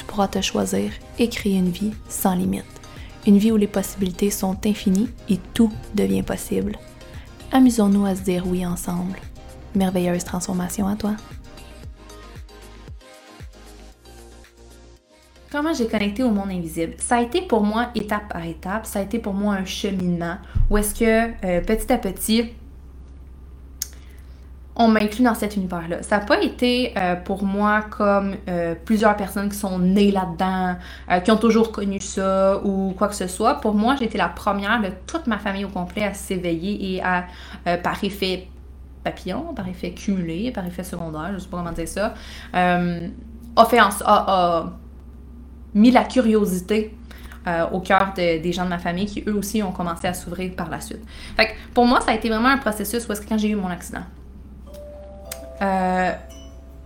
tu pourras te choisir et créer une vie sans limite. Une vie où les possibilités sont infinies et tout devient possible. Amusons-nous à se dire oui ensemble. Merveilleuse transformation à toi. Comment j'ai connecté au monde invisible? Ça a été pour moi étape par étape, ça a été pour moi un cheminement où est-ce que euh, petit à petit, on m'inclut dans cet univers-là. Ça n'a pas été euh, pour moi comme euh, plusieurs personnes qui sont nées là-dedans, euh, qui ont toujours connu ça ou quoi que ce soit. Pour moi, j'ai été la première de toute ma famille au complet à s'éveiller et à, par effet papillon, par effet cumulé, par effet secondaire, je sais pas comment dire ça, a, fait en, a, mis la curiosité au cœur des gens de ma famille qui eux aussi ont commencé à s'ouvrir par la suite. Fait pour moi, ça a été vraiment un processus où que quand j'ai eu mon accident, euh,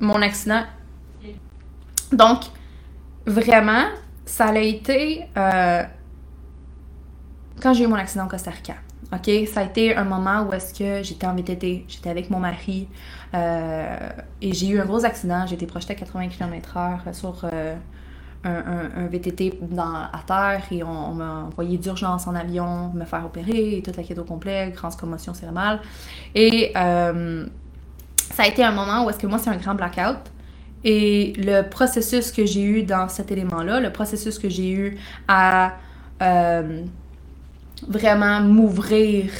mon accident. Donc, vraiment, ça a été euh, quand j'ai eu mon accident au Costa Rica. OK? Ça a été un moment où est-ce que j'étais en VTT, j'étais avec mon mari euh, et j'ai eu un gros accident. J'ai été projetée à 80 km/h sur un, VTT à terre et on, m'a envoyé d'urgence en avion, me faire opérer, et toute la quête au complet, grande commotion cérébrale. Et ça a été un moment où est-ce que moi, c'est un grand blackout. Et le processus que j'ai eu dans cet élément-là, le processus que j'ai eu à euh, vraiment m'ouvrir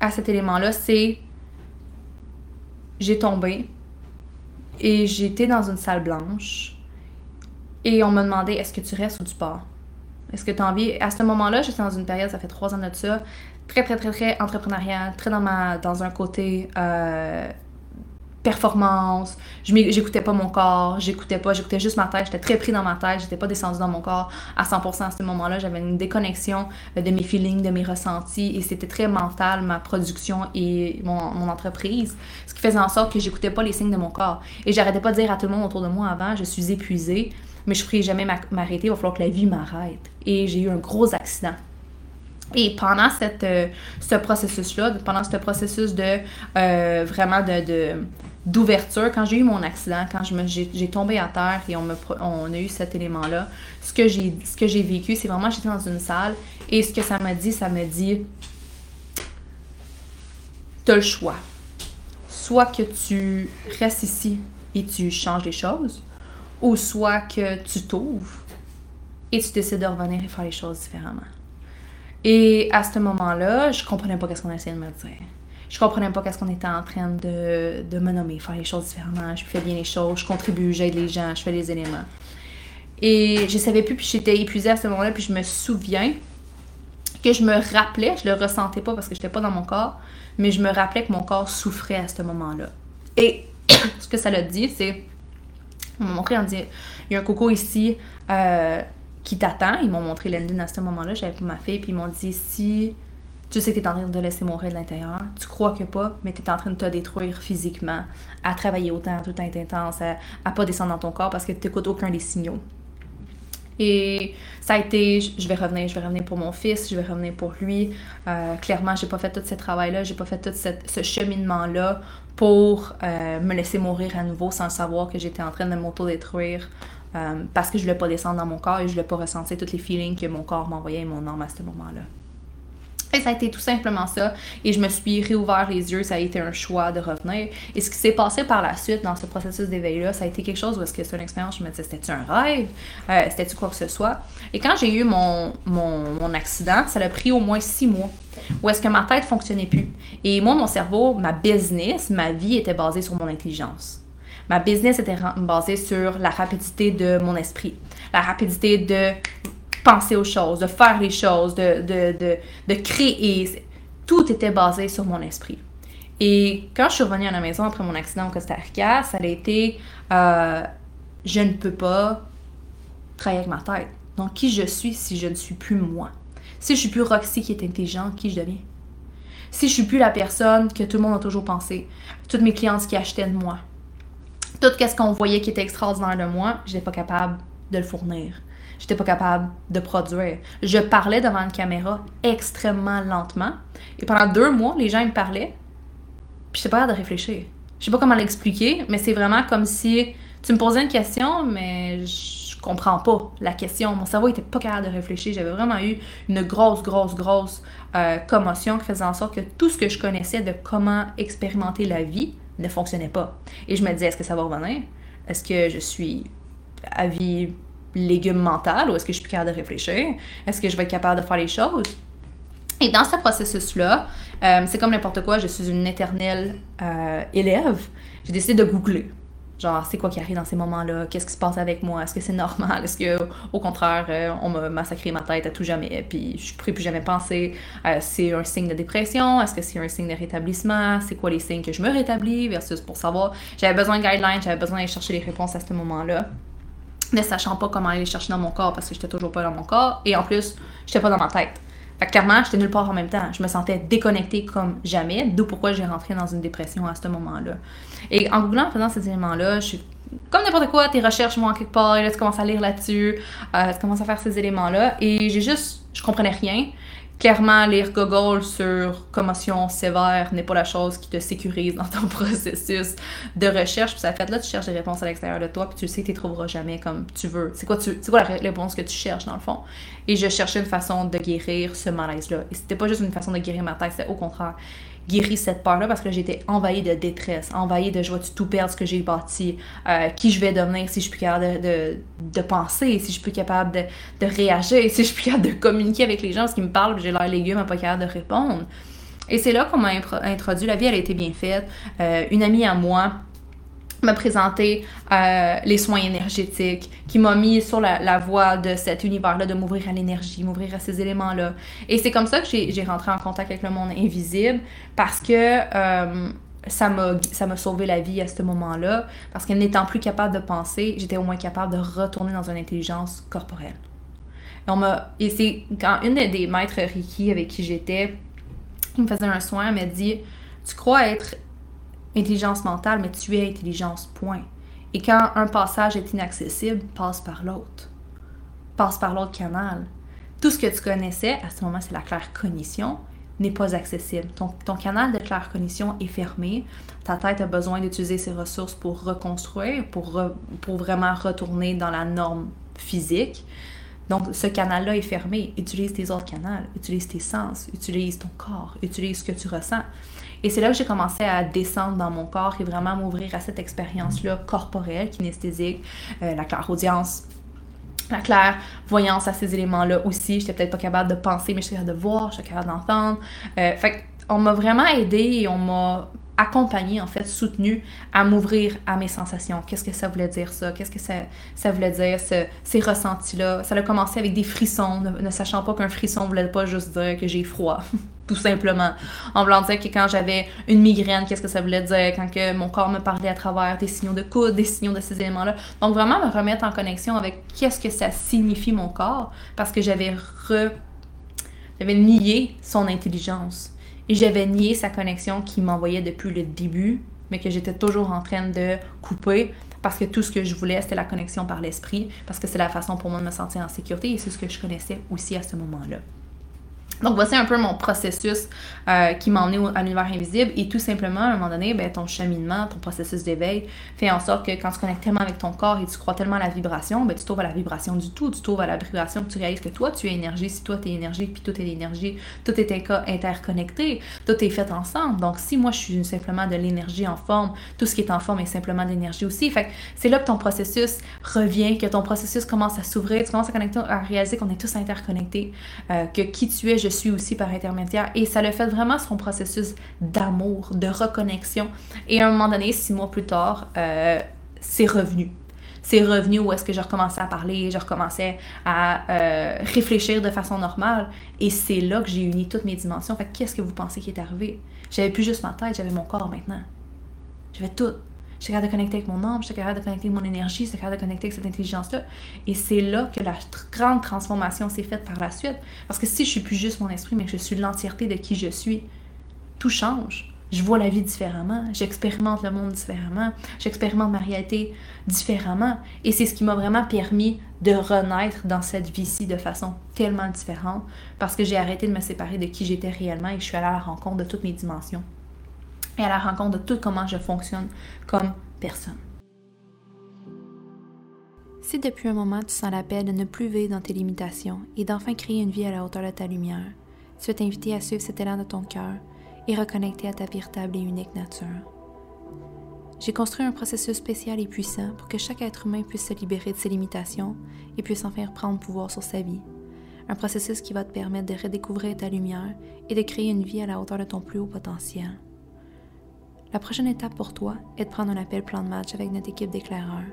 à cet élément-là, c'est j'ai tombé et j'étais dans une salle blanche et on m'a demandé est-ce que tu restes ou tu pars? Est-ce que tu as envie? À ce moment-là, j'étais dans une période, ça fait trois ans de ça, très, très, très, très entrepreneuriale, très dans, ma, dans un côté euh, performance, j'écoutais pas mon corps, j'écoutais pas, j'écoutais juste ma tête, j'étais très pris dans ma tête, j'étais pas descendue dans mon corps à 100% à ce moment-là, j'avais une déconnexion euh, de mes feelings, de mes ressentis et c'était très mental ma production et mon, mon, entreprise, ce qui faisait en sorte que j'écoutais pas les signes de mon corps. Et j'arrêtais pas de dire à tout le monde autour de moi avant, je suis épuisée, mais je pourrais jamais m'arrêter, il va falloir que la vie m'arrête. Et j'ai eu un gros accident. Et pendant cette, euh, ce processus-là, pendant ce processus de euh, vraiment de d'ouverture. Quand j'ai eu mon accident, quand j'ai tombé à terre et on, me, on a eu cet élément-là, ce que j'ai vécu, c'est vraiment j'étais dans une salle et ce que ça m'a dit, ça m'a dit t'as le choix. Soit que tu restes ici et tu changes les choses, ou soit que tu t'ouvres et tu décides de revenir et faire les choses différemment. Et à ce moment-là, je comprenais pas ce qu'on essayait de me dire je comprenais pas qu'est-ce qu'on était en train de, de me nommer, faire les choses différemment. Je fais bien les choses, je contribue, j'aide les gens, je fais les éléments. Et je savais plus, puis j'étais épuisée à ce moment-là, puis je me souviens que je me rappelais, je le ressentais pas parce que j'étais pas dans mon corps, mais je me rappelais que mon corps souffrait à ce moment-là. Et ce que ça l'a dit, c'est. On m'a montré, on dit il y a un coco ici euh, qui t'attend. Ils m'ont montré l'endine à ce moment-là, j'avais ma fille, puis ils m'ont dit si tu sais que tu es en train de laisser mourir de l'intérieur. Tu crois que pas, mais tu es en train de te détruire physiquement, à travailler autant, tout être intense, à, à pas descendre dans ton corps parce que tu n'écoutes aucun des signaux. Et ça a été, je vais revenir, je vais revenir pour mon fils, je vais revenir pour lui. Euh, clairement, j'ai pas fait tout ce travail-là, j'ai pas fait tout ce cheminement-là pour euh, me laisser mourir à nouveau sans savoir que j'étais en train de m'auto-détruire euh, parce que je voulais pas descendre dans mon corps et je voulais pas ressentir tous les feelings que mon corps m'envoyait et mon âme à ce moment-là. Et ça a été tout simplement ça. Et je me suis réouvert les yeux. Ça a été un choix de revenir. Et ce qui s'est passé par la suite dans ce processus d'éveil-là, ça a été quelque chose où est-ce que c'est une expérience, je me disais, c'était-tu un rêve? Euh, c'était-tu quoi que ce soit? Et quand j'ai eu mon, mon, accident, ça a pris au moins six mois où est-ce que ma tête fonctionnait plus. Et moi, mon cerveau, ma business, ma vie était basée sur mon intelligence. Ma business était basée sur la rapidité de mon esprit, la rapidité de penser aux choses, de faire les choses, de, de, de, de créer. Tout était basé sur mon esprit. Et quand je suis revenue à la maison après mon accident au Costa Rica, ça a été euh, je ne peux pas travailler avec ma tête. Donc, qui je suis si je ne suis plus moi? Si je suis plus Roxy qui est intelligente, qui je deviens? Si je suis plus la personne que tout le monde a toujours pensé, toutes mes clientes qui achetaient de moi, tout ce qu'on voyait qui était extraordinaire de moi, je n'étais pas capable de le fournir. J'étais pas capable de produire. Je parlais devant une caméra extrêmement lentement. Et pendant deux mois, les gens me parlaient. Puis j'étais pas capable de réfléchir. Je sais pas comment l'expliquer, mais c'est vraiment comme si tu me posais une question, mais je comprends pas la question. Mon cerveau était pas capable de réfléchir. J'avais vraiment eu une grosse, grosse, grosse euh, commotion qui faisait en sorte que tout ce que je connaissais de comment expérimenter la vie ne fonctionnait pas. Et je me disais, est-ce que ça va revenir? Est-ce que je suis à vie légume mental ou est-ce que je suis plus capable de réfléchir? Est-ce que je vais être capable de faire les choses? Et dans ce processus-là, euh, c'est comme n'importe quoi, je suis une éternelle euh, élève. J'ai décidé de googler. Genre, c'est quoi qui arrive dans ces moments-là? Qu'est-ce qui se passe avec moi? Est-ce que c'est normal? Est-ce que, au contraire, euh, on m'a massacré ma tête à tout jamais? Puis je ne pourrais plus jamais penser, c'est un signe de dépression? Est-ce que c'est un signe de rétablissement? C'est quoi les signes que je me rétablis? Versus pour savoir. J'avais besoin de guidelines, j'avais besoin d'aller chercher les réponses à ce moment-là ne sachant pas comment aller chercher dans mon corps parce que j'étais toujours pas dans mon corps et en plus, j'étais pas dans ma tête. Fait que clairement, j'étais nulle part en même temps. Je me sentais déconnectée comme jamais, d'où pourquoi j'ai rentré dans une dépression à ce moment-là. Et en googlant, en faisant ces éléments-là, je suis comme n'importe quoi, tes recherches vont en quelque part, et là tu commences à lire là-dessus, euh, tu commences à faire ces éléments-là, et j'ai juste, je comprenais rien clairement, lire Google sur commotion sévère n'est pas la chose qui te sécurise dans ton processus de recherche. Puis ça fait là, tu cherches des réponses à l'extérieur de toi, puis tu sais que tu les trouveras jamais comme tu veux. C'est quoi, tu, quoi la réponse que tu cherches dans le fond? Et je cherchais une façon de guérir ce malaise-là. Et c'était pas juste une façon de guérir ma tête, c'était au contraire guéri cette peur-là parce que j'étais envahie de détresse, envahie de je vais tout perdre ce que j'ai bâti, euh, qui je vais devenir si je suis plus capable de, de, penser, si je suis plus capable de, de, réagir, si je suis plus capable de communiquer avec les gens parce qu'ils me parlent, j'ai l'air légume, mais pas capable de répondre. Et c'est là qu'on m'a introduit, la vie elle a été bien faite. Euh, une amie à moi, m'a présenté euh, les soins énergétiques, qui m'a mis sur la, voie de cet univers-là, de m'ouvrir à l'énergie, m'ouvrir à ces éléments-là. Et c'est comme ça que j'ai rentré en contact avec le monde invisible, parce que euh, ça m'a sauvé la vie à ce moment-là, parce que n'étant plus capable de penser, j'étais au moins capable de retourner dans une intelligence corporelle. Et, et c'est quand une des maîtres Reiki avec qui j'étais, qui me faisait un soin, m'a dit Tu crois être intelligence mentale, mais tu es intelligence, point. Et quand un passage est inaccessible, passe par l'autre. Passe par l'autre canal. Tout ce que tu connaissais, à ce moment, c'est la claire cognition, n'est pas accessible. Ton, ton, canal de claire cognition est fermé. Ta tête a besoin d'utiliser ses ressources pour reconstruire, pour, pour vraiment retourner dans la norme physique. Donc, ce canal-là est fermé. Utilise tes autres canaux, utilise tes sens, utilise ton corps, utilise ce que tu ressens. Et c'est là que j'ai commencé à descendre dans mon corps et vraiment m'ouvrir à cette expérience-là corporelle, kinesthésique, euh, la claire-audience, la claire voyance à ces éléments-là aussi. J'étais peut-être pas capable de penser, mais j'étais capable de voir, j'étais capable d'entendre. Euh, fait on m'a vraiment aidé et on m'a accompagné, en fait, soutenu à m'ouvrir à mes sensations. Qu'est-ce que ça voulait dire ça? Qu'est-ce que ça, ça voulait dire, ces ressentis-là? Ça a commencé avec des frissons, ne, sachant pas qu'un frisson voulait pas juste dire que j'ai froid, tout simplement. En voulant dire que quand j'avais une migraine, qu'est-ce que ça voulait dire? Quand que mon corps me parlait à travers des signaux de coude, des signaux de ces éléments-là. Donc vraiment me remettre en connexion avec qu'est-ce que ça signifie mon corps, parce que j'avais re... J'avais nié son intelligence et j'avais nié sa connexion qui m'envoyait depuis le début, mais que j'étais toujours en train de couper parce que tout ce que je voulais, c'était la connexion par l'esprit, parce que c'est la façon pour moi de me sentir en sécurité et c'est ce que je connaissais aussi à ce moment-là. Donc, voici un peu mon processus euh, qui m'a emmené à l'univers invisible. Et tout simplement, à un moment donné, ben, ton cheminement, ton processus d'éveil fait en sorte que quand tu connectes tellement avec ton corps et tu crois tellement à la vibration, ben, tu trouves à la vibration du tout. Tu trouves à la vibration que tu réalises que toi, tu es énergie. Si toi, tu es énergie, puis tout est énergie, tout est interconnecté, tout est fait ensemble. Donc, si moi, je suis simplement de l'énergie en forme, tout ce qui est en forme est simplement de l'énergie aussi. Fait c'est là que ton processus revient, que ton processus commence à s'ouvrir, tu commences à, connecter, à réaliser qu'on est tous interconnectés, euh, que qui tu es, je suis aussi par intermédiaire. Et ça le fait vraiment son processus d'amour, de reconnexion. Et à un moment donné, six mois plus tard, euh, c'est revenu. C'est revenu où est-ce que je recommençais à parler, je recommençais à euh, réfléchir de façon normale. Et c'est là que j'ai uni toutes mes dimensions. Fait qu'est-ce que vous pensez qui est arrivé? J'avais plus juste ma tête, j'avais mon corps maintenant. J'avais tout. J'étais capable de connecter avec mon âme, j'étais capable de connecter avec mon énergie, j'étais capable de connecter avec cette intelligence-là. Et c'est là que la grande transformation s'est faite par la suite. Parce que si je suis plus juste mon esprit, mais que je suis l'entièreté de qui je suis, tout change je vois la vie différemment, j'expérimente le monde différemment, j'expérimente ma réalité différemment. Et c'est ce qui m'a vraiment permis de renaître dans cette vie-ci de façon tellement différente parce que j'ai arrêté de me séparer de qui j'étais réellement et je suis allée à la rencontre de toutes mes dimensions et à la rencontre de tout comment je fonctionne comme personne. Si depuis un moment tu sens l'appel de ne plus vivre dans tes limitations et d'enfin créer une vie à la hauteur de ta lumière, tu veux t'inviter à suivre cet élan de ton cœur et reconnecter à ta véritable et unique nature. J'ai construit un processus spécial et puissant pour que chaque être humain puisse se libérer de ses limitations et puisse enfin prendre pouvoir sur sa vie. Un processus qui va te permettre de redécouvrir ta lumière et de créer une vie à la hauteur de ton plus haut potentiel. La prochaine étape pour toi est de prendre un appel plan de match avec notre équipe d'éclaireurs.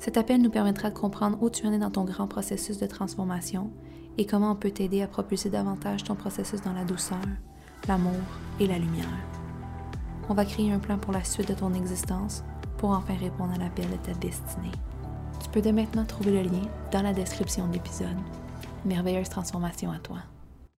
Cet appel nous permettra de comprendre où tu en es dans ton grand processus de transformation et comment on peut t'aider à propulser davantage ton processus dans la douceur, l'amour et la lumière. On va créer un plan pour la suite de ton existence pour enfin répondre à l'appel de ta destinée. Tu peux dès maintenant trouver le lien dans la description de l'épisode. Merveilleuse transformation à toi.